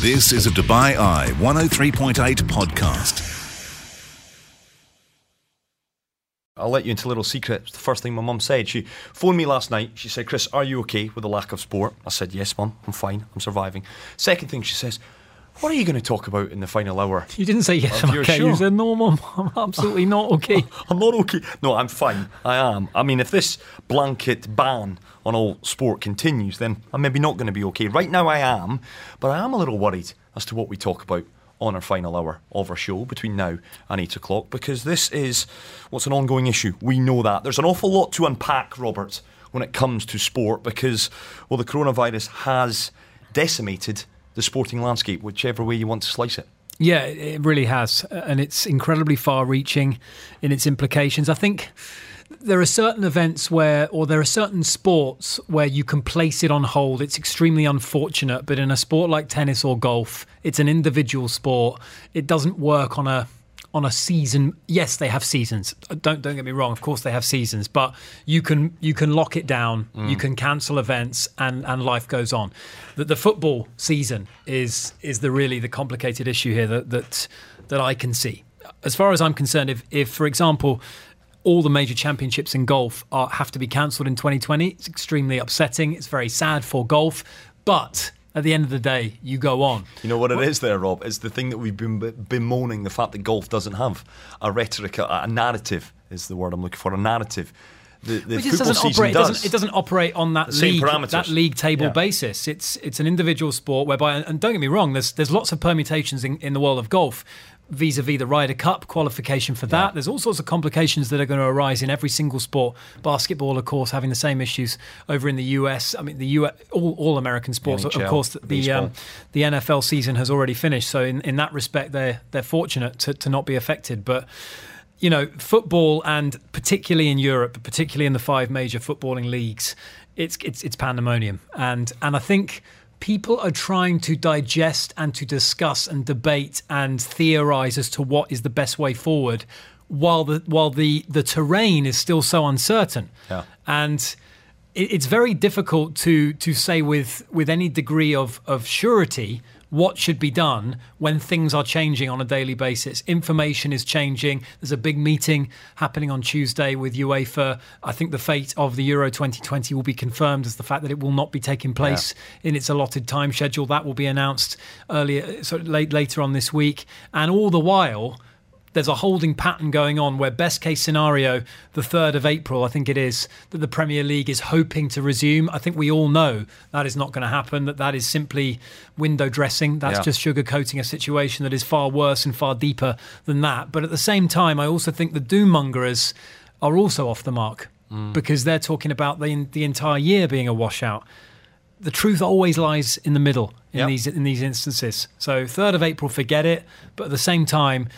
This is a Dubai Eye 103.8 podcast. I'll let you into a little secret. It's the first thing my mum said. She phoned me last night. She said, Chris, are you okay with the lack of sport? I said, yes, mum, I'm fine. I'm surviving. Second thing she says, what are you going to talk about in the final hour? You didn't say yes, I'm your okay. show. You said no, mum. I'm absolutely not okay. I'm not okay. No, I'm fine. I am. I mean, if this blanket ban on all sport continues, then I'm maybe not going to be okay. Right now, I am, but I am a little worried as to what we talk about on our final hour of our show between now and 8 o'clock because this is what's an ongoing issue. We know that. There's an awful lot to unpack, Robert, when it comes to sport because, well, the coronavirus has decimated the sporting landscape, whichever way you want to slice it. Yeah, it really has. And it's incredibly far reaching in its implications. I think there are certain events where, or there are certain sports where you can place it on hold. It's extremely unfortunate. But in a sport like tennis or golf, it's an individual sport. It doesn't work on a on a season. Yes they have seasons. Uh, don't don't get me wrong of course they have seasons but you can you can lock it down mm. you can cancel events and and life goes on. The, the football season is is the really the complicated issue here that that that I can see. As far as I'm concerned if if for example all the major championships in golf are, have to be cancelled in 2020 it's extremely upsetting. It's very sad for golf but at the end of the day you go on You know what it is there, Rob? It's the thing that we've been bemoaning the fact that golf doesn't have a rhetoric, a, a narrative is the word I'm looking for, a narrative. The, the It football doesn't operate. It does. doesn't, it doesn't operate on that league, that league table Yeah. basis. It's it's an individual sport whereby, and don't get me wrong, there's there's lots of permutations in, in the world of golf, vis-a-vis the Ryder Cup qualification for that. There's all sorts of complications that are going to arise in every single sport. Basketball, of course, having the same issues over in the US. I mean, the US, all, all American sports, of course. The um, the NFL season has already finished, so in, in that respect, they're they're fortunate to, to not be affected, but you know, football and particularly in Europe, particularly in the five major footballing leagues, it's it's it's pandemonium. And and I think people are trying to digest and to discuss and debate and theorize as to what is the best way forward while the while the the terrain is still so uncertain. Yeah. And it, it's very difficult to to say with with any degree of of surety what should be done when things are changing on a daily basis. Information is changing. There's a big meeting happening on Tuesday with UEFA. I think the fate of the Euro 2020 will be confirmed as the fact that it will not be taking place in its allotted time schedule. That will be announced earlier, sort of late, later on this week. And all the while, there's a holding pattern going on where best case scenario the 3rd of april i think it is that the premier league is hoping to resume i think we all know that is not going to happen that that is simply window dressing that's Yeah. just sugarcoating a situation that is far worse and far deeper than that but at the same time i also think the doom mongers are also off the mark mm. because they're talking about the, the entire year being a washout the truth always lies in the middle in Yep. these in these instances. So third of April, forget it. But at the same time,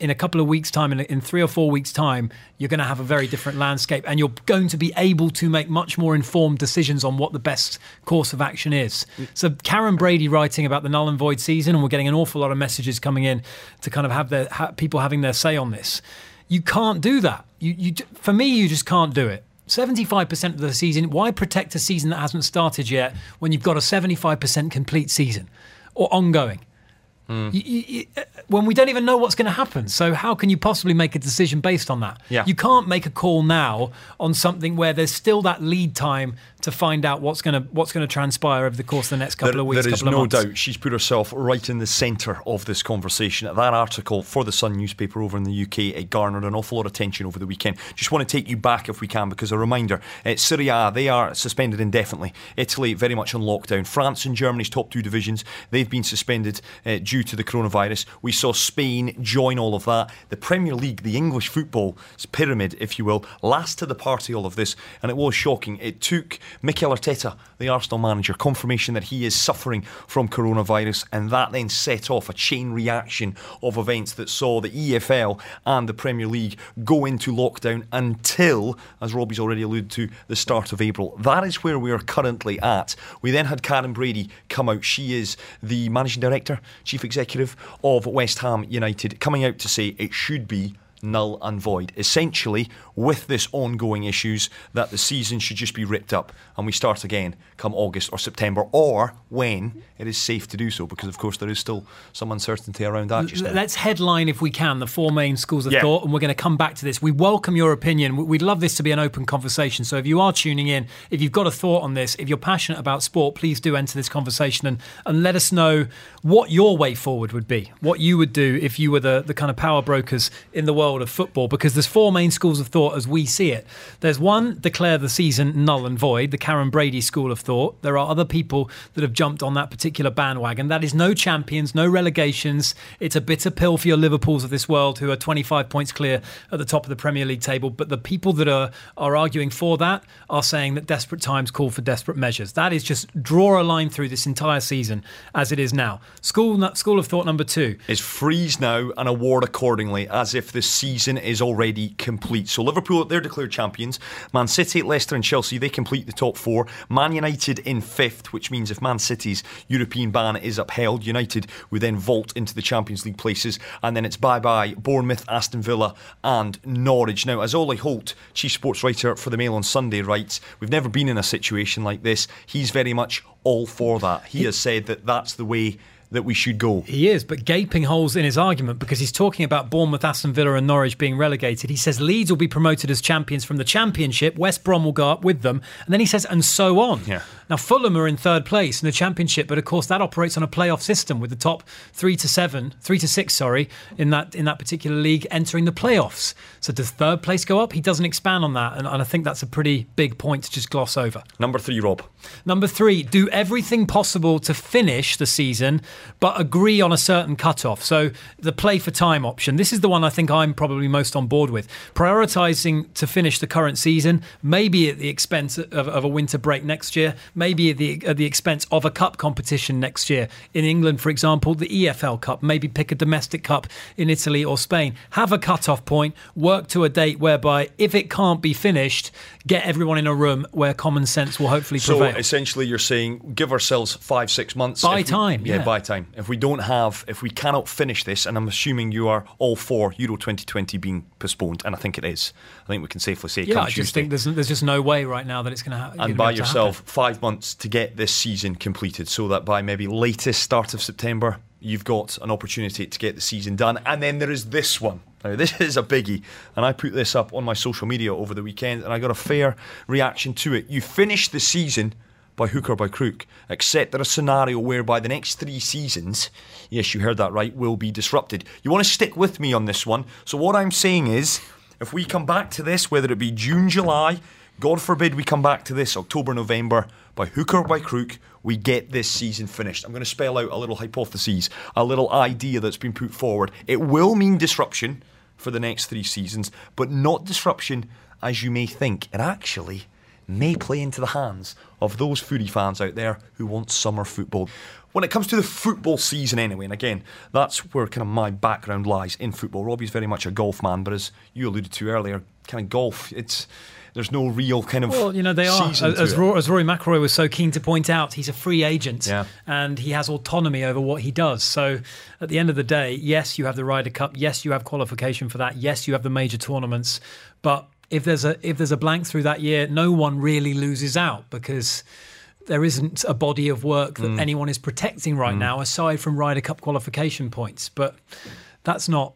in a couple of weeks' time, in, in three or four weeks' time, you're going to have a very different landscape, and you're going to be able to make much more informed decisions on what the best course of action is. So Karren Brady writing about the null and void season, and we're getting an awful lot of messages coming in to kind of have their ha- people having their say on this. You can't do that. You, you, for me, you just can't do it. 75% of the season, why protect a season that hasn't started yet when you've got a 75% complete season or ongoing? You- you- you- uh, when we don't even know what's going to happen. So, how can you possibly make a decision based on that? Yeah. You can't make a call now on something where there's still that lead time to find out what's going to what's going to transpire over the course of the next couple There- of weeks, there is no doubt she's put herself right in the centre of this conversation. That article for the Sun newspaper over in the UK it garnered an awful lot of attention over the weekend. Just want to take you back if we can, because a reminder: uh, Serie A, they are suspended indefinitely. Italy very much on lockdown. France and Germany's top two divisions they've been suspended uh, due to the coronavirus. We saw Spain join all of that. The Premier League, the English football pyramid, if you will, last to the party all of this, and it was shocking. It took Mikel Arteta, the Arsenal manager, confirmation that he is suffering from coronavirus, and that then set off a chain reaction of events that saw the EFL and the Premier League go into lockdown until, as Robbie's already alluded to, the start of April. That is where we are currently at. We then had Karren Brady come out. She is the managing director, chief executive of West Ham United, coming out to say it should be null and void. Essentially, with this ongoing issues, that the season should just be ripped up and we start again come August or September, or when it is safe to do so, because of course there is still some uncertainty around that. Just now. Let's headline, if we can, the four main schools of Yeah. thought, and we're going to come back to this. We welcome your opinion. We- We'd love this to be an open conversation. So if you are tuning in, if you've got a thought on this, if you're passionate about sport, please do enter this conversation and, and let us know what your way forward would be, what you would do if you were the, the kind of power brokers in the world of football, because there's four main schools of thought as we see it. There's one, declare the season null and void, the Karren Brady school of thought. There are other people that have jumped on that particular bandwagon. That is no champions, no relegations. It's a bitter pill for your Liverpools of this world who are 25 points clear at the top of the Premier League table. But the people that are, are arguing for that are saying that desperate times call for desperate measures. That is just draw a line through this entire season as it is now. School, school of thought number two. is freeze now and award accordingly as if the season is already complete. So Liverpool, they're declared champions. Man City, Leicester, and Chelsea, they complete the top four. Man United in fifth, which means if Man City's European ban is upheld, United would then vault into the Champions League places. And then it's bye bye Bournemouth, Aston Villa, and Norwich. Now, as Ollie Holt, chief sports writer for the Mail on Sunday, writes, we've never been in a situation like this. He's very much all for that. He has said that that's the way that we should go. He is, but gaping holes in his argument because he's talking about Bournemouth, Aston Villa, and Norwich being relegated. He says Leeds will be promoted as champions from the Championship, West Brom will go up with them, and then he says, and so on. Yeah. Now, Fulham are in third place in the Championship, but of course that operates on a playoff system with the top three to seven, three to six, sorry, in that in that particular league entering the playoffs. So does third place go up? He doesn't expand on that, and, and I think that's a pretty big point to just gloss over. Number three, Rob. Number three, do everything possible to finish the season, but agree on a certain cutoff. So the play for time option. This is the one I think I'm probably most on board with. Prioritizing to finish the current season, maybe at the expense of, of a winter break next year, maybe at the, at the expense of a cup competition next year. In England, for example, the EFL Cup. Maybe pick a domestic cup in Italy or Spain. Have a cutoff point. Work to a date whereby, if it can't be finished, get everyone in a room where common sense will hopefully So prevail. essentially, you're saying give ourselves five, six months. By If we- time, Yeah, yeah. buy time. If we don't have, if we cannot finish this, and I'm assuming you are all for Euro 2020 being postponed, and I think it is. I think we can safely say. Yeah, I just Tuesday. think there's there's just no way right now that it's going to happen. and buy yourself five months to get this season completed, so that by maybe latest start of September, you've got an opportunity to get the season done. And then there is this one. Now, this is a biggie, and I put this up on my social media over the weekend, and I got a fair reaction to it. You finish the season by hook or by crook, except there a scenario whereby the next three seasons, yes, you heard that right, will be disrupted. You want to stick with me on this one. So, what I'm saying is, if we come back to this, whether it be June, July, God forbid we come back to this October, November, by hook or by crook, we get this season finished. I'm going to spell out a little hypothesis, a little idea that's been put forward. It will mean disruption for the next three seasons, but not disruption as you may think. It actually may play into the hands of those foodie fans out there who want summer football. When it comes to the football season, anyway, and again, that's where kind of my background lies in football. Robbie's very much a golf man, but as you alluded to earlier, kind of golf, it's there's no real kind of Well, you know they are as. Roy, as Rory McIlroy was so keen to point out. He's a free agent, Yeah. and he has autonomy over what he does. So, at the end of the day, yes, you have the Ryder Cup. Yes, you have qualification for that. Yes, you have the major tournaments. But if there's a if there's a blank through that year, no one really loses out because there isn't a body of work that Mm. anyone is protecting right now aside from Ryder Cup qualification points. But that's not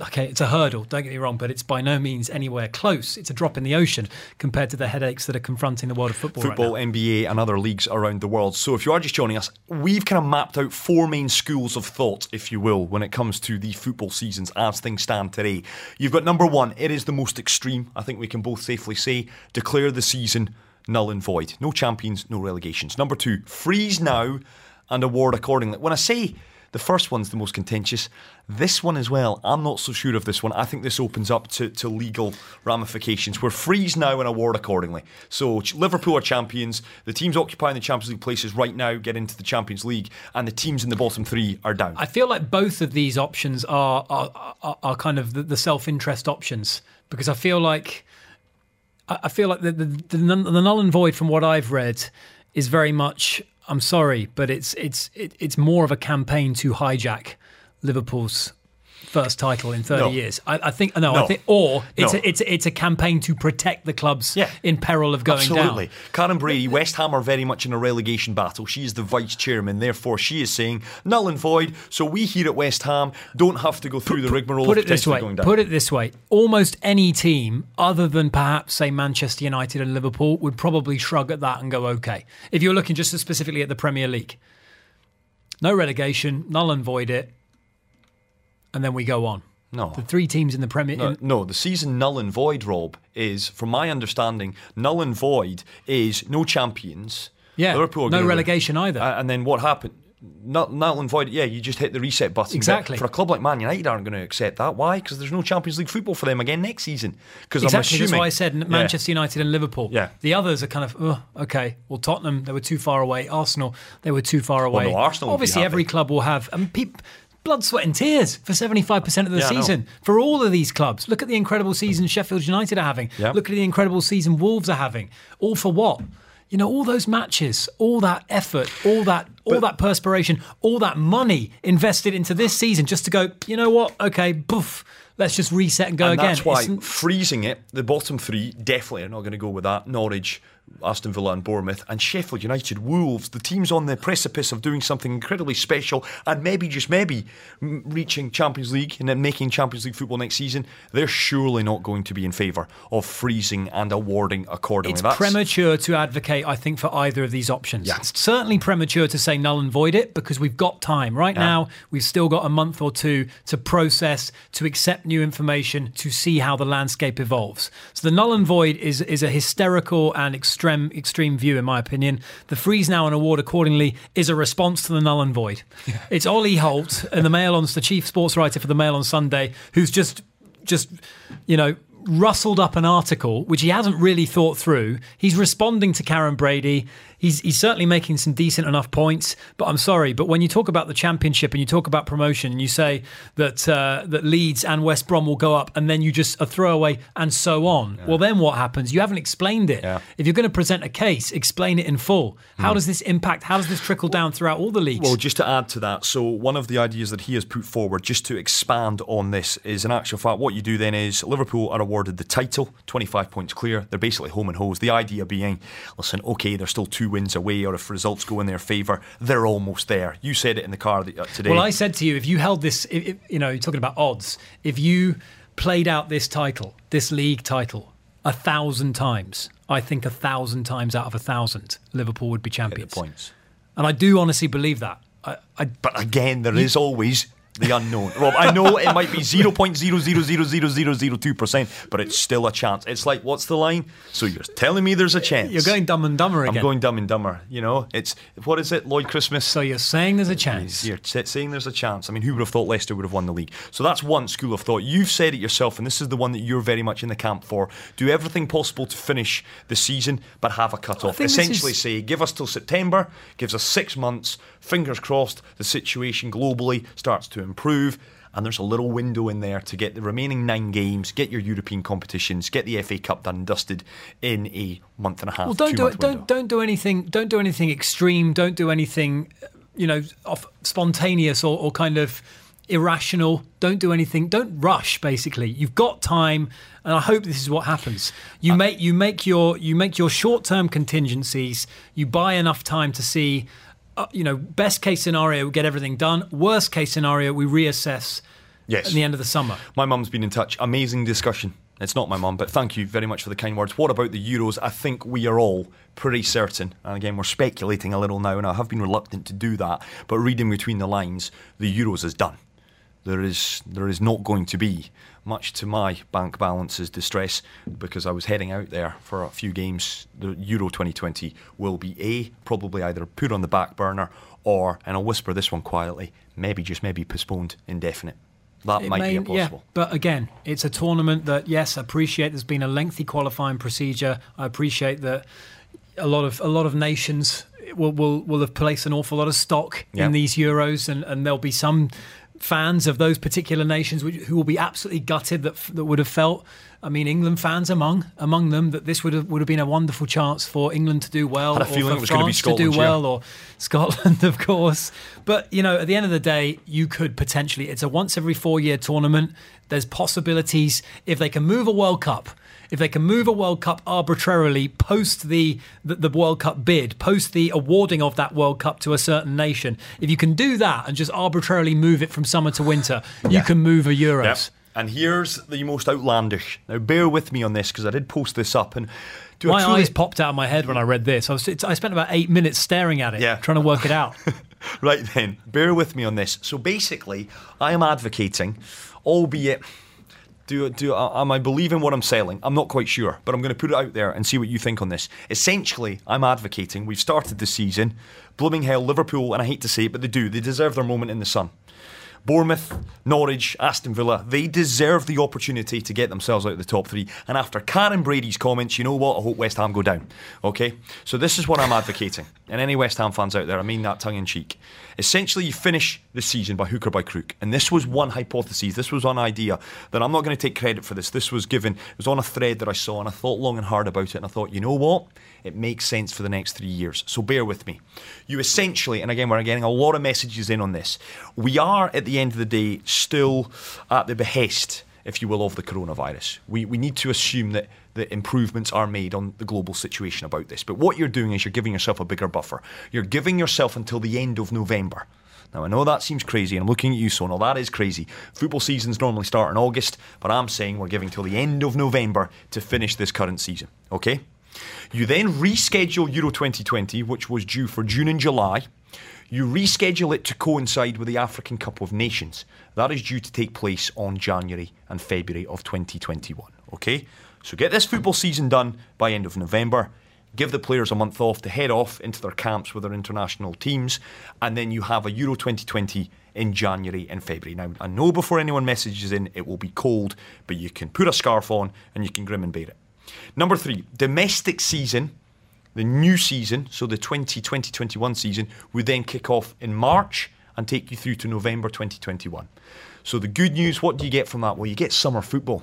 okay. It's a hurdle. Don't get me wrong, but it's by no means anywhere close. It's a drop in the ocean compared to the headaches that are confronting the world of football. football, right. NBA, and other leagues around the world. So, if you are just joining us, we've kind of mapped out four main schools of thought, if you will, when it comes to the football seasons as things stand today. You've got number one, it is the most extreme. I think we can both safely say declare the season null and void. No champions, no relegations. Number two, freeze now and award accordingly. When I say the first one's the most contentious. This one as well, I'm not so sure of this one. I think this opens up to, to legal ramifications. We're freeze now and award accordingly. So Liverpool are champions. The teams occupying the Champions League places right now get into the Champions League, and the teams in the bottom three are down. I feel like both of these options are are, are, are kind of the, the self interest options because I feel like I feel like the, the the the null and void from what I've read is very much. I'm sorry, but it's it's it, it's more of a campaign to hijack Liverpool's first title in 30 No. years. I, I think no, I think or it's No. a, it's a, it's a campaign to protect the clubs Yeah. in peril of going Absolutely. down. Absolutely. Karren Brady, West Ham are very much in a relegation battle. She is the vice chairman, therefore she is saying null and void. So we here at West Ham don't have to go through the rigmarole Put it this way. going down. Put it this way. Almost any team, other than perhaps say Manchester United and Liverpool, would probably shrug at that and go okay. If you're looking just specifically at the Premier League, no relegation, null and void it, and then we go on. No. The three teams in the Premier. No, in- no, the season null and void, Rob, is, from my understanding, null and void is no champions. Yeah, Liverpool no relegation either. Uh, and then what happened? Null, null and void, yeah, you just hit the reset button. But Exactly. For a club like Man United, aren't going to accept that. Why? Because there's no Champions League football for them again next season. Because I'm Exactly. That's why I said Yeah. Manchester United and Liverpool. Yeah. The others are kind of, oh, okay. Well, Tottenham, they were too far away. Arsenal, they were too far away. no, Arsenal Obviously, every club will have and peop, blood, sweat, and tears for 75% of the Yeah, season for all of these clubs. Look at the incredible season Sheffield United are having. Look at the incredible season Wolves are having. All for what? You know, all those matches, all that effort, all that, all that perspiration, all that money invested into this season just to go. You know what? Okay, boof. Let's just reset and go and again. that's why It's- freezing it, the bottom three definitely are not going to go with that. Norwich, Aston Villa, and Bournemouth, and Sheffield United, Wolves, the teams on the precipice of doing something incredibly special, and maybe just maybe m- reaching Champions League and then making Champions League football next season. They're surely not going to be in favour of freezing and awarding accordingly. It's That's- premature to advocate, I think, for either of these options. Yeah. It's certainly premature to say null and void it because we've got time. Right now, we've still got a month or two to process, to accept new information, to see how the landscape evolves. So the null and void is is a hysterical and extreme extreme view, in my opinion. The freeze now and award accordingly is a response to the null and void. It's Ollie Holt and the Mail on the chief sports writer for the Mail on Sunday, who's just just you know rustled up an article which he hasn't really thought through. He's responding to Karren Brady. He's, he's certainly making some decent enough points, but I'm sorry. But when you talk about the championship and you talk about promotion, and you say that uh, that Leeds and West Brom will go up, and then you just a throwaway and so on. Well, then what happens? You haven't explained it. Yeah. If you're going to present a case, explain it in full. How does this impact? How does this trickle down throughout all the leagues? Well, just to add to that, so one of the ideas that he has put forward, just to expand on this, is in actual fact, what you do then is Liverpool are awarded the title, 25 points clear. They're basically home and hose. The idea being, listen, okay, they're still two wins away, or if results go in their favour, they're almost there. You said it in the car uh, today. Well, I said to you, if you held this, if, if, you know, you're talking about odds. If you played out this title, this league title, a thousand times, I think a thousand times out of a thousand, Liverpool would be champions. points. And I do honestly believe that. I, I, But again, there is always the unknown. Rob, I know it might be 0.0000002%, but it's still a chance. It's like, what's the line? So you're telling me there's a chance. you're going dumb and dumber again. I'm going dumb and dumber. You know, it's, what is it, Lloyd Christmas? so you're saying there's a chance. You're saying there's a chance. I mean, who would have thought Leicester would have won the league? So that's one school of thought. You've said it yourself, and this is the one that you're very much in the camp for. Do everything possible to finish the season, but have a cut off. Essentially, is- say, give us till September, gives us six months. Fingers crossed, the situation globally starts to improve. And there's a little window in there to get the remaining nine games, get your European competitions, get the FA Cup done and dusted in a month and a half. Well, don't do it. Don't don't do anything. Don't do anything extreme. Don't do anything, you know, off, spontaneous or, or kind of irrational. Don't do anything. Don't rush. Basically, you've got time, and I hope this is what happens. You uh, make you make your you make your short term contingencies. You buy enough time to see. Uh, you know, best case scenario, we get everything done. Worst case scenario, we reassess Yes. at the end of the summer. My mum's been in touch. Amazing discussion. It's not my mum, but thank you very much for the kind words. What about the Euros? I think we are all pretty certain, and again, we're speculating a little now, and I have been reluctant to do that, but reading between the lines, the Euros is done. There is there is not going to be much to my bank balance's distress because I was heading out there for a few games. The Euro 2020 will be a probably either put on the back burner or, and I'll whisper this one quietly, maybe just maybe postponed indefinite. That It might may- be impossible. Yeah, but again, it's a tournament that yes, I appreciate. There's been a lengthy qualifying procedure. I appreciate that a lot of a lot of nations will will, will have placed an awful lot of stock in these Euros, and, and there'll be some fans of those particular nations who will be absolutely gutted that that would have felt I mean, England fans among among them that this would have would have been a wonderful chance for England to do well, Had a or feeling for it was gonna be France to do Scotland, yeah. well, or Scotland, of course. But you know, at the end of the day, you could potentially. It's a once every four year tournament. There's possibilities if they can move a World Cup. If they can move a World Cup arbitrarily post the, the the World Cup bid, post the awarding of that World Cup to a certain nation, if you can do that and just arbitrarily move it from summer to winter, you can move a Euros. And here's the most outlandish. Now, bear with me on this because I did post this up and. Do My truly- eyes popped out of my head when I read this. I was it's, I spent about eight minutes staring at it, Yeah. trying to work it out. Right then, bear with me on this. So basically, I am advocating, albeit, do do am I believing what I'm selling? I'm not quite sure, but I'm going to put it out there and see what you think on this. Essentially, I'm advocating. We've started the season. Blooming hell, Liverpool, and I hate to say it, but they do. They deserve their moment in the sun. Bournemouth, Norwich, Aston Villa, they deserve the opportunity to get themselves out of the top three. And after Karren Brady's comments, you know what? I hope West Ham go down. Okay? So this is what I'm advocating. And any West Ham fans out there, I mean that tongue in cheek. Essentially, you finish the season by hook or by crook. And this was one hypothesis, this was one idea that I'm not going to take credit for this. This was given, it was on a thread that I saw, and I thought long and hard about it. And I thought, you know what? It makes sense for the next three years. So bear with me. You essentially, and again, we're getting a lot of messages in on this. We are, at the end of the day, still at the behest, if you will, of the coronavirus. We, we need to assume that the improvements are made on the global situation about this. But what you're doing is you're giving yourself a bigger buffer. You're giving yourself until the end of November. Now, I know that seems crazy, and I'm looking at you, Sonal. That is crazy. Football seasons normally start in August, but I'm saying we're giving till the end of November to finish this current season. Okay? You then reschedule Euro 2020, which was due for June and July. You reschedule it to coincide with the African Cup of Nations. That is due to take place on January and February of 2021. Okay? So get this football season done by end of November. Give the players a month off to head off into their camps with their international teams, and then you have a Euro 2020 in January and February. Now, I know before anyone messages in, it will be cold, but you can put a scarf on and you can grim and bear it. Number three, domestic season, the new season, so the 2020 21 season, would then kick off in March and take you through to November 2021. So the good news, what do you get from that? Well, you get summer football.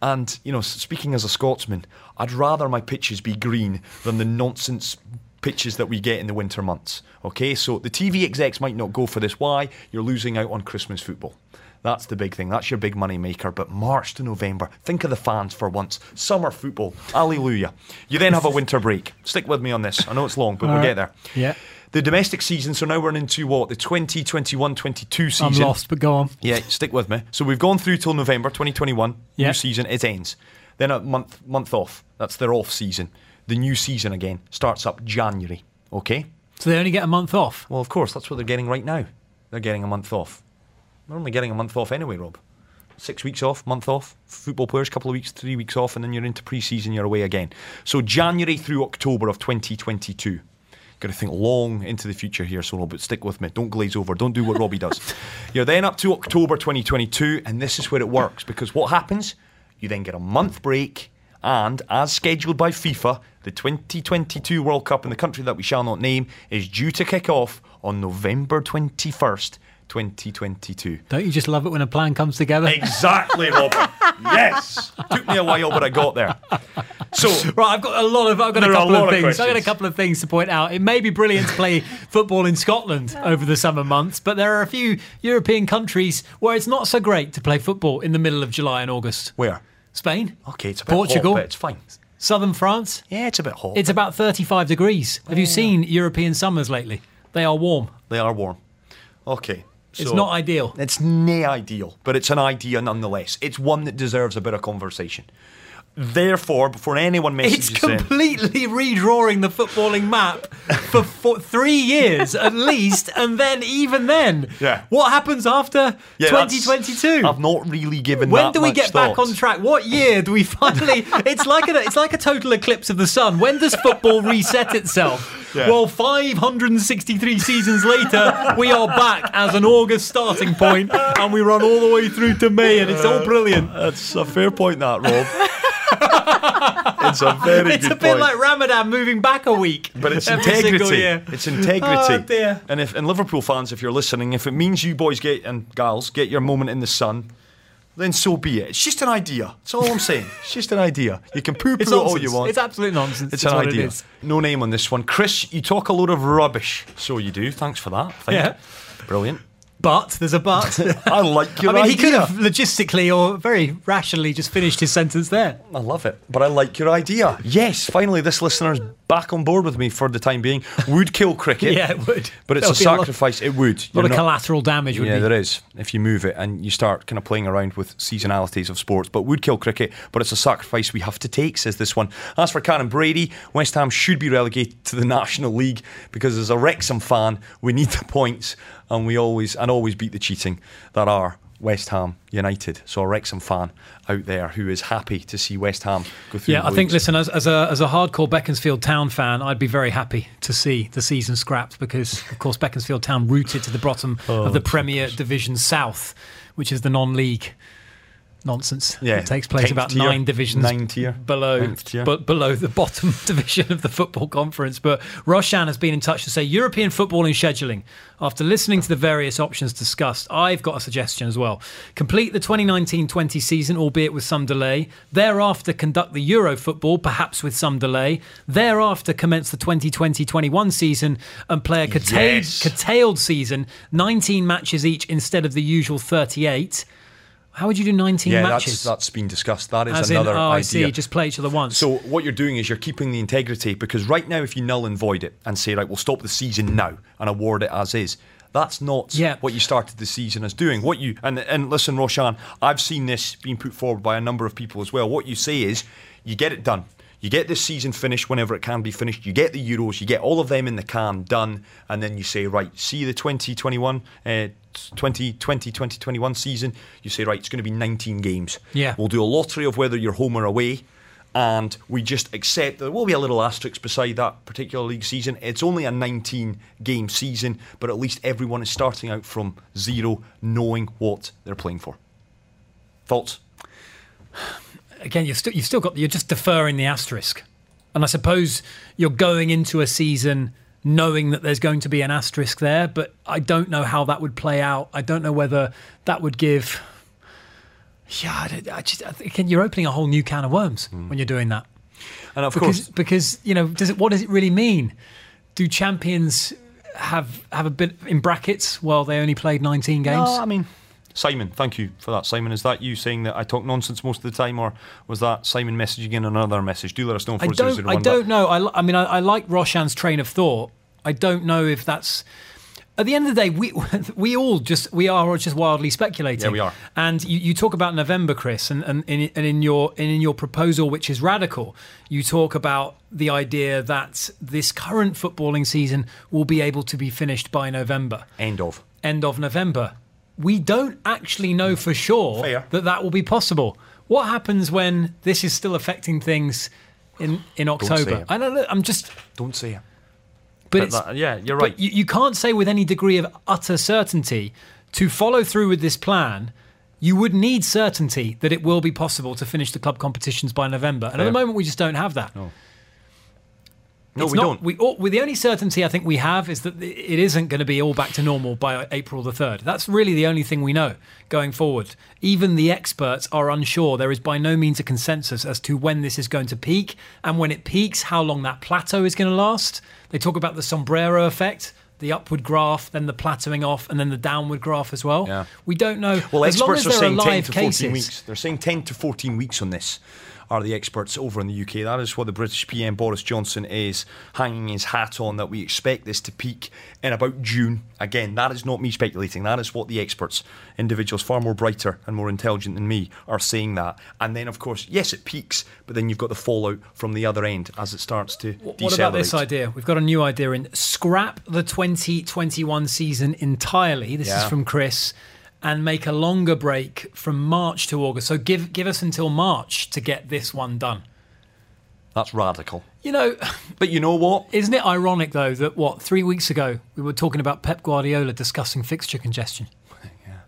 And, you know, speaking as a Scotsman, I'd rather my pitches be green than the nonsense pitches that we get in the winter months. Okay, so the TV execs might not go for this. Why? You're losing out on Christmas football. That's the big thing. That's your big money maker. But March to November, think of the fans for once. Summer football, hallelujah. You then have a winter break. Stick with me on this. I know it's long, but we'll All right. get there. Yeah. The domestic season, so now we're into what? The 2021 22 season. I'm lost, but go on. Yeah, stick with me. So we've gone through till November 2021. Yeah. New season, it ends. Then a month month off. That's their off season. The new season again starts up January. Okay? So they only get a month off. Well, of course, that's what they're getting right now. They're getting a month off. They're only getting a month off anyway, Rob. Six weeks off, month off. Football players, couple of weeks, three weeks off, and then you're into pre season, you're away again. So January through October of 2022. Got to think long into the future here, so but stick with me. Don't glaze over. Don't do what Robbie does. You're then up to October 2022, and this is where it works because what happens? You then get a month break, and as scheduled by FIFA, the 2022 World Cup in the country that we shall not name is due to kick off on November 21st, 2022. Don't you just love it when a plan comes together? Exactly, Robert. yes. Took me a while, but I got there. So, Right, I've got a lot of I've got a couple of of things. I've got a couple of things to point out. It may be brilliant to play football in Scotland over the summer months, but there are a few European countries where it's not so great to play football in the middle of July and August. where? Spain, Okay, it's a bit Portugal. hot, it's fine. southern France. Yeah, it's a bit hot. It's about 35 degrees. Have you seen European summers lately? They are warm. they are warm. Okay. It's so- not ideal. It's nae ideal, but it's an idea nonetheless. It's one that deserves a bit of conversation. Therefore, before anyone It's messages in, completely redrawing the footballing map for, for three years at least, and then even then, Yeah. what happens after Yeah, 2022? I've not really given When do we get back on track? What year do we finally? it's like a it's like a total eclipse of the sun. When does football reset itself? Yeah. Well, 563 seasons later, we are back as an August starting point, and we run all the way through to May, and it's all brilliant. Uh, that's a fair point, that Rob. It's a very It's good a bit point. like Ramadan moving back a week. But it's integrity. It's integrity. Oh, dear. And if and Liverpool fans, if you're listening, if it means you boys get and gals get your moment in the sun, then so be it. It's just an idea. That's all I'm saying. It's just an idea. You can poo poo it all you want. It's absolute nonsense. It's It's an what it idea. No name on this one. Chris, you talk a load of rubbish. So you do. Thanks for that. Thank Yeah. you. Brilliant. But there's a but. I like your I mean, idea. he could have logistically or very rationally just finished his sentence there. I love it, but I like your idea. Yes, finally, this listener's back on board with me for the time being. Would kill cricket. Yeah, it would. But it's a There'll be a lot- sacrifice. it would. A lot You're of not- collateral damage would yeah, be. there is. If you move it and you start kind of playing around with seasonalities of sports, but would kill cricket, but it's a sacrifice we have to take, says this one. As for Karren Brady, West Ham should be relegated to the National League because as a Wrexham fan, we need the points and we always and always beat the cheating that are West Ham United. So a Wrexham fan out there who is happy to see West Ham go through. Yeah, I think, listen, as, as, a, as a hardcore Beaconsfield Town fan, I'd be very happy to see the season scrapped because, of course, Beaconsfield Town rooted to the bottom Oh, of the Premier Division South, which is the non league nonsense. Yeah, It takes place 10th about tier, nine divisions nine tier, below, tier. but below the bottom division of the football conference. But Roshan has been in touch to say European footballing scheduling. After listening to the various options discussed, I've got a suggestion as well. Complete the 2019-20 season, albeit with some delay. Thereafter, conduct the Euro football, perhaps with some delay. Thereafter, commence the 2020-21 season and play a curtailed, Yes. curtailed season, 19 matches each instead of the usual 38. How would you do 19 yeah, matches? that's that's been discussed. That is As in, another oh, idea. I see. Just play each other once. So what you're doing is you're keeping the integrity because right now, if you null and void it and say right, we'll stop the season now and award it as is. That's not Yeah. what you started the season as doing. What you and and listen, Roshan, I've seen this being put forward by a number of people as well. What you say is you get it done. You get this season finished whenever it can be finished. You get the Euros. You get all of them in the can done, and then you say right. See the 2021, uh, 2020, 2021 season. You say right. It's going to be 19 games. Yeah. We'll do a lottery of whether you're home or away. And we just accept there will be a little asterisk beside that particular league season. It's only a 19 game season, but at least everyone is starting out from zero, knowing what they're playing for. Thoughts? again, you've still you've still got you're just deferring the asterisk, and I suppose you're going into a season knowing that there's going to be an asterisk there, but I don't know how that would play out. I don't know whether that would give. Yeah, I, I just I think you're opening a whole new can of worms hmm. when you're doing that And of because course, because you know does it what does it really mean? Do champions have have a bit in brackets while they only played 19 games? No, I mean, Simon, thank you for that. Simon, is that you saying that I talk nonsense most of the time, or was that Simon messaging in another message? Do let us know. I don't. I don't know. I, I mean, I, I like Roshan's train of thought. I don't know if that's. At the end of the day, we we all just we are just wildly speculating. Yeah, we are. And you, you talk about November, Chris, and, and, in, and in your and in your proposal, which is radical, you talk about the idea that this current footballing season will be able to be finished by November, End of. end of November. We don't actually know for sure Fair. that that will be possible. What happens when this is still affecting things in in October? I don't know. I'm just, Don't say it. but, But that- yeah, you're right. You, you can't say with any degree of utter certainty to follow through with this plan. You would need certainty that it will be possible to finish the club competitions by November, and at the moment we just don't have that. No, It's we not- don't. We, all, we the only certainty I think we have is that it isn't going to be all back to normal by April the third. That's really the only thing we know going forward. Even the experts are unsure. There is by no means a consensus as to when this is going to peak and when it peaks, how long that plateau is going to last. They talk about the sombrero effect. The upward graph, then the plateauing off, and then the downward graph as well. Yeah. We don't know. Well, as long experts as are there are saying 10 live to 14 cases, weeks. They're saying 10 to 14 weeks on this. Are the experts over in the UK? That is what the British PM Boris Johnson is hanging his hat on. That we expect this to peak in about June. Again, that is not me speculating. That is what the experts, individuals far more brighter and more intelligent than me, are saying that. And then, of course, yes, it peaks, but then you've got the fallout from the other end as it starts to What about this idea? We've got a new idea in scrap the 2021 season entirely. This is from Chris. And make a longer break from March to August. So give give us until March to get this one done. That's radical. You know, But you know what? isn't it ironic though that what three weeks ago we were talking about Pep Guardiola discussing fixture congestion? Yeah,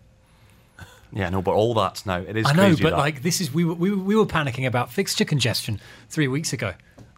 yeah, no, but all that's now. It is I know, crazy but that. like this is we were, we were we were panicking about fixture congestion three weeks ago,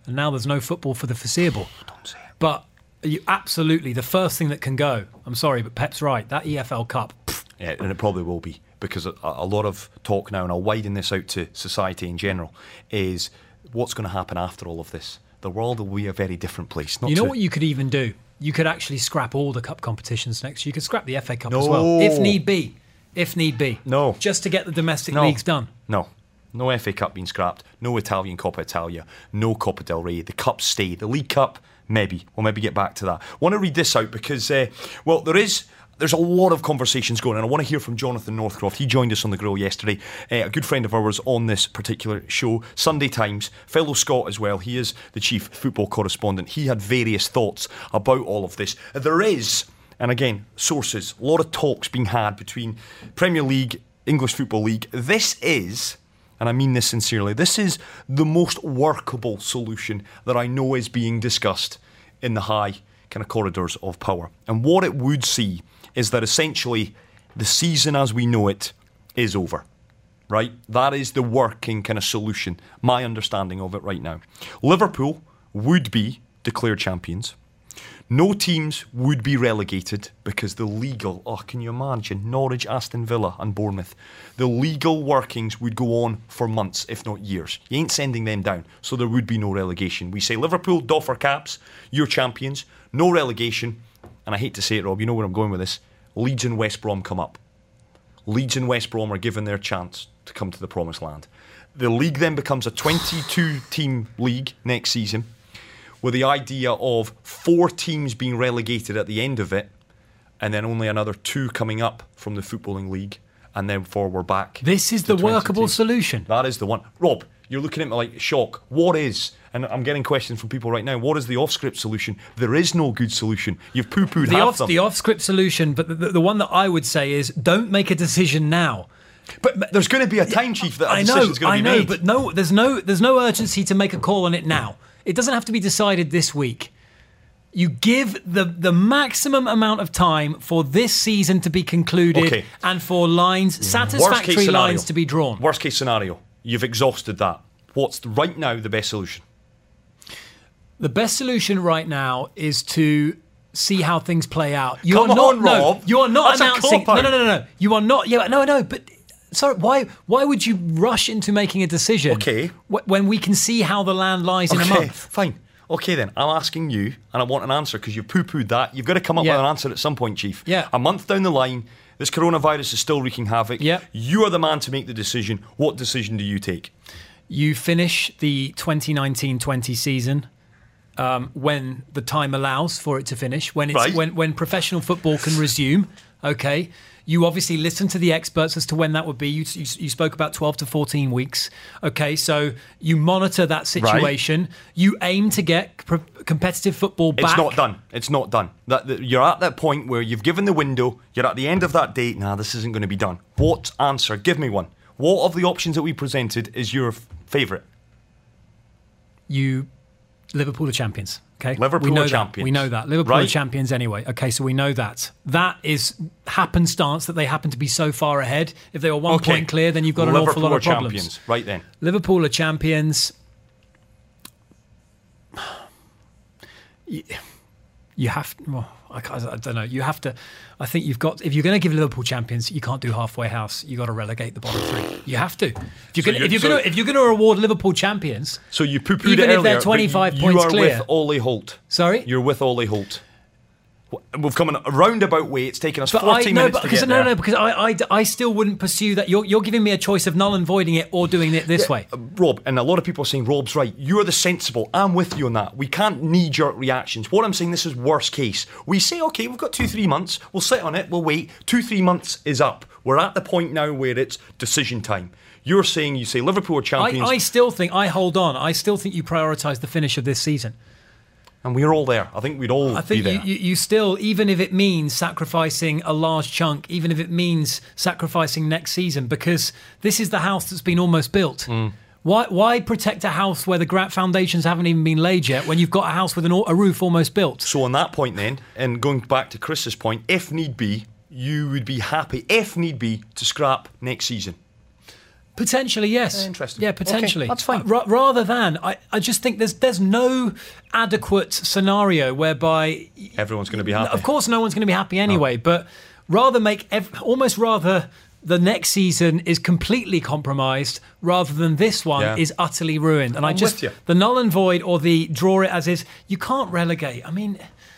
and now there's no football for the foreseeable. Don't say it. But you absolutely the first thing that can go. I'm sorry, but Pep's right. That EFL Cup. Yeah, and it probably will be because a, a lot of talk now, and I'll widen this out to society in general, is what's going to happen after all of this. The world will be a very different place. Not You know to- what you could even do? You could actually scrap all the cup competitions next. You could scrap the FA Cup as well, if need be. If need be. No. Just to get the domestic No. leagues done. No. No FA Cup being scrapped. No Italian Coppa Italia. No Copa del Rey. The Cups stay. The League Cup, maybe. We'll maybe get back to that. I want to read this out because, uh, well, there is. There's a lot of conversations going, and I want to hear from Jonathan Northcroft. He joined us on the grill yesterday, uh, a good friend of ours on this particular show, Sunday Times, fellow Scot as well. He is the chief football correspondent. He had various thoughts about all of this. There is and again, sources, a lot of talks being had between Premier League, English Football League. This is, and I mean this sincerely, this is the most workable solution that I know is being discussed in the high kind of corridors of power. And what it would see is that essentially the season as we know it is over. Right? That is the working kind of solution, my understanding of it right now. Liverpool would be declared champions. No teams would be relegated because the legal, oh, can you imagine? Norwich, Aston Villa, and Bournemouth. The legal workings would go on for months, if not years. You ain't sending them down, so there would be no relegation. We say Liverpool, doff our caps, you're champions, no relegation. And I hate to say it, Rob, you know where I'm going with this. Leeds and West Brom come up. Leeds and West Brom are given their chance to come to the promised land. The league then becomes a 22 team league next season with the idea of four teams being relegated at the end of it and then only another two coming up from the footballing league and then four we're back. This is the workable teams. solution. That is the one. Rob, you're looking at me like shock. What is, and I'm getting questions from people right now, what is the off script solution? There is no good solution. You've poo pooed The half off, them. the off script solution, but the, the, the one that I would say is don't make a decision now. but, but there's going to be a time, Chief, that a I know, I to be know, made. but no, there's no, there's no urgency to make a call on it now. It doesn't have to be decided this week. You give the the maximum amount of time for this season to be concluded Okay. and for lines, mm. satisfactory lines to be drawn. Worst case scenario, you've exhausted that. What's right now the best solution? The best solution right now is to see how things play out. You Come are not, on, no, Rob. you are not That's announcing. No, no, no, no. You are not. Yeah, no, no. But sorry, why? Why would you rush into making a decision? Okay. When we can see how the land lies in a Okay, month. fine. Okay, then I'm asking you, and I want an answer because you've poo-pooed that. You've got to come up Yeah. with an answer at some point, Chief. Yeah. A month down the line, this coronavirus is still wreaking havoc. Yeah. You are the man to make the decision. What decision do you take? You finish the 2019-20 season. Um, when the time allows for it to finish, when it's Right. when when professional football can resume, okay. You obviously listen to the experts as to when that would be. You, you, you spoke about 12 to 14 weeks. Okay, so you monitor that situation. You aim to get pro- competitive football back. It's not done. It's not done. That, that you're at that point where you've given the window. You're at the end of that date. Nah, this isn't going to be done. What answer? Give me one. What of the options that we presented is your f- favourite? you Liverpool are champions. Okay, Liverpool we know are that. champions. We know that Liverpool are champions anyway. Okay, so we know that that is happenstance that they happen to be so far ahead. If they were one Okay. point clear, then you've got an awful lot of problems. champions. Right then. Liverpool are champions. You, you have. Well, I, I don't know. You have to. I think you've got. If you're going to give Liverpool champions, you can't do halfway house. You got to relegate the bottom three. You have to. If you're So going, you're- if you're so- going to, if you're going to award Liverpool champions, So you poo-pooed Even it if they're 25 you, points you are clear. with Ollie Holt. Sorry? You're with Ollie Holt. We've come in a roundabout way. It's taken us But 40 I, no, minutes but to get no, there. no, because I, I, I still wouldn't pursue that. You're, you're giving me a choice of null and voiding it or doing it this way. Uh, Rob, and a lot of people are saying Rob's right. You're the sensible. I'm with you on that. We can't knee jerk reactions. What I'm saying, this is worst case. We say, okay, we've got two, three months. We'll sit on it. We'll wait. Two, three months is up. We're at the point now where it's decision time. You're saying, you say Liverpool are I, champions, I still think I hold on. I still think you prioritise the finish of this season. And we're all there. I think we'd all I think be you, there. you, you still, even if it means sacrificing a large chunk, even if it means sacrificing next season, because this is the house that's been almost built. Hmm. Why, why protect a house where the foundations haven't even been laid yet when you've got a house with an, a roof almost built? So on that point then, and going back to Chris's point, if need be, you would be happy, if need be, to scrap next season. Potentially, yes. Yeah, interesting. Yeah, Okay, potentially. that's fine. Ra- rather than, I, I just think there's there's no adequate scenario whereby, Everyone's going to be happy. of course, no one's going to be happy anyway. But rather make ev- almost rather the next season is completely compromised rather than this one Yeah. is utterly ruined. And i I'm just with you. the null and void or the draw it as is. You can't relegate. I mean.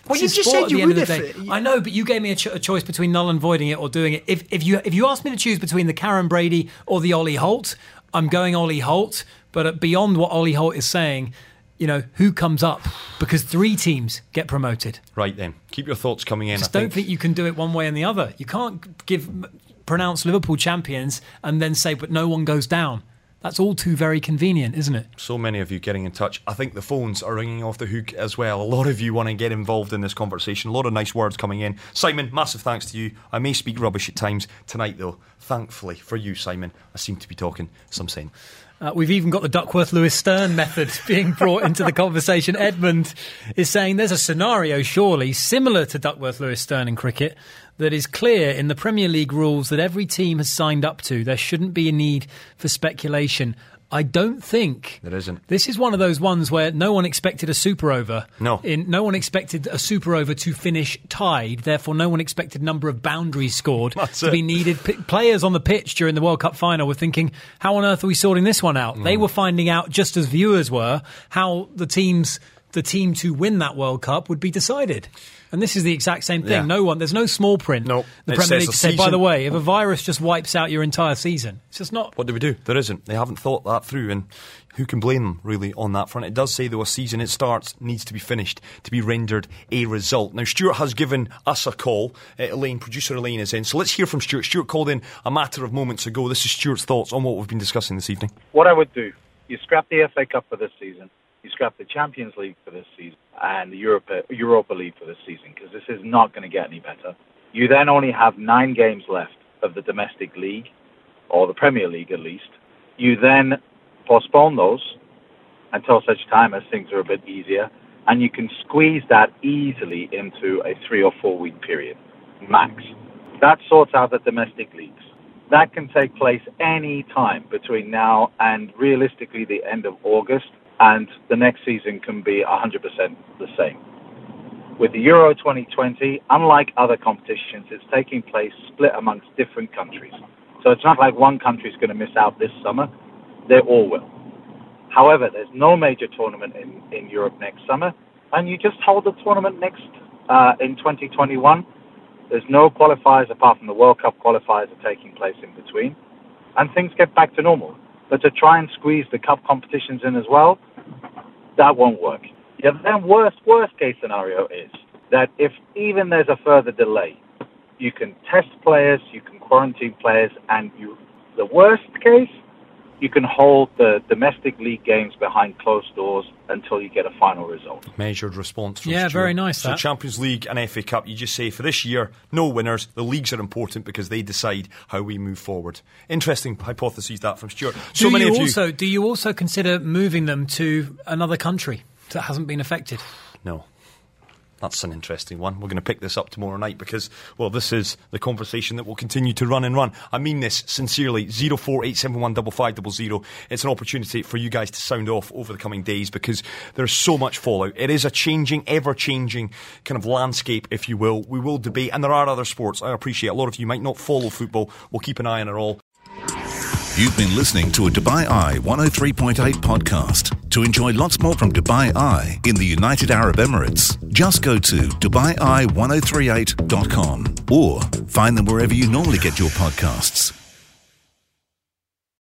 Well, you is just sport said at you the end would of the if day. it- I know, but you gave me a, cho- a choice between null and voiding it or doing it. If, if you if you asked me to choose between the Karren Brady or the Ollie Holt, I'm going Ollie Holt. But uh, beyond what Ollie Holt is saying, you know, who comes up? Because three teams get promoted. Right then, keep your thoughts coming in. Just I don't think you can do it one way and the other. You can't give pronounce Liverpool champions and then say, but no one goes down. That's all too very convenient, isn't it? so many of you getting in touch. I think the phones are ringing off the hook as well. A lot of you want to get involved in this conversation. A lot of nice words coming in. Simon, massive thanks to you. I may speak rubbish at times tonight, though. Thankfully for you, Simon, I seem to be talking some sense. Uh, we've even got the Duckworth Lewis Stern method being brought into the conversation. Edmund is saying there's a scenario, surely, similar to Duckworth Lewis Stern in cricket, that is clear in the Premier League rules that every team has signed up to. There shouldn't be a need for speculation. I don't think There isn't. This is one of those ones where no one expected a super over. No. In, no one expected a super over to finish tied. Therefore, no one expected number of boundaries scored That's to it. be needed. P- players on the pitch during the World Cup final were thinking, how on earth are we sorting this one out? Mm. They were finding out, just as viewers were, how the teams, the team to win that World Cup would be decided. And this is the exact same thing. Yeah. No one, there's no small print. No. the It Premier says League said, by the way, if a virus just wipes out your entire season, it's just not. What do we do? There isn't. They haven't thought that through, and who can blame them really on that front? It does say though a season it starts needs to be finished to be rendered a result. Now Stuart has given us a call. Uh, Elaine, producer Elaine is in, so let's hear from Stuart. Stuart called in a matter of moments ago. This is Stuart's thoughts on what we've been discussing this evening. what I would do, you scrap the FA Cup for this season, you scrap the Champions League for this season, and the Europa, Europa League for this season, because this is not going to get any better. You then only have nine games left of the domestic league, or the Premier League at least. You then postpone those until such time as things are a bit easier, and you can squeeze that easily into a three or four week period, max. That sorts out the domestic leagues. That can take place any time between now and realistically the end of August, and the next season can be 100% the same. With the Euro 2020, unlike other competitions, it's taking place split amongst different countries. So it's not like one country is going to miss out this summer, they all will. However, there's no major tournament in, in Europe next summer, and you just hold the tournament next uh, in 2021. There's no qualifiers apart from the World Cup qualifiers are taking place in between, and things get back to normal. But to try and squeeze the cup competitions in as well, that won't work. The then worst worst case scenario is that if even there's a further delay, you can test players, you can quarantine players, and you the worst case, you can hold the domestic league games behind closed doors until you get a final result. Measured response. From Yeah, Stuart. very nice, So that. Champions League and FA Cup, you just say for this year, no winners. The leagues are important because they decide how we move forward. Interesting hypotheses that from Stuart. So do many you of you. also do you also consider moving them to another country that hasn't been affected? No. That's an interesting one. We're going to pick this up tomorrow night because, well, this is the conversation that will continue to run and run. I mean this sincerely. 048715500. It's an opportunity for you guys to sound off over the coming days because there's so much fallout. It is a changing, ever changing kind of landscape, if you will. We will debate, and there are other sports. I appreciate a lot of you might not follow football. We'll keep an eye on it all. You've been listening to a Dubai Eye 103.8 podcast. To enjoy lots more from Dubai Eye in the United Arab Emirates, just go to DubaiEye1038.com or find them wherever you normally get your podcasts.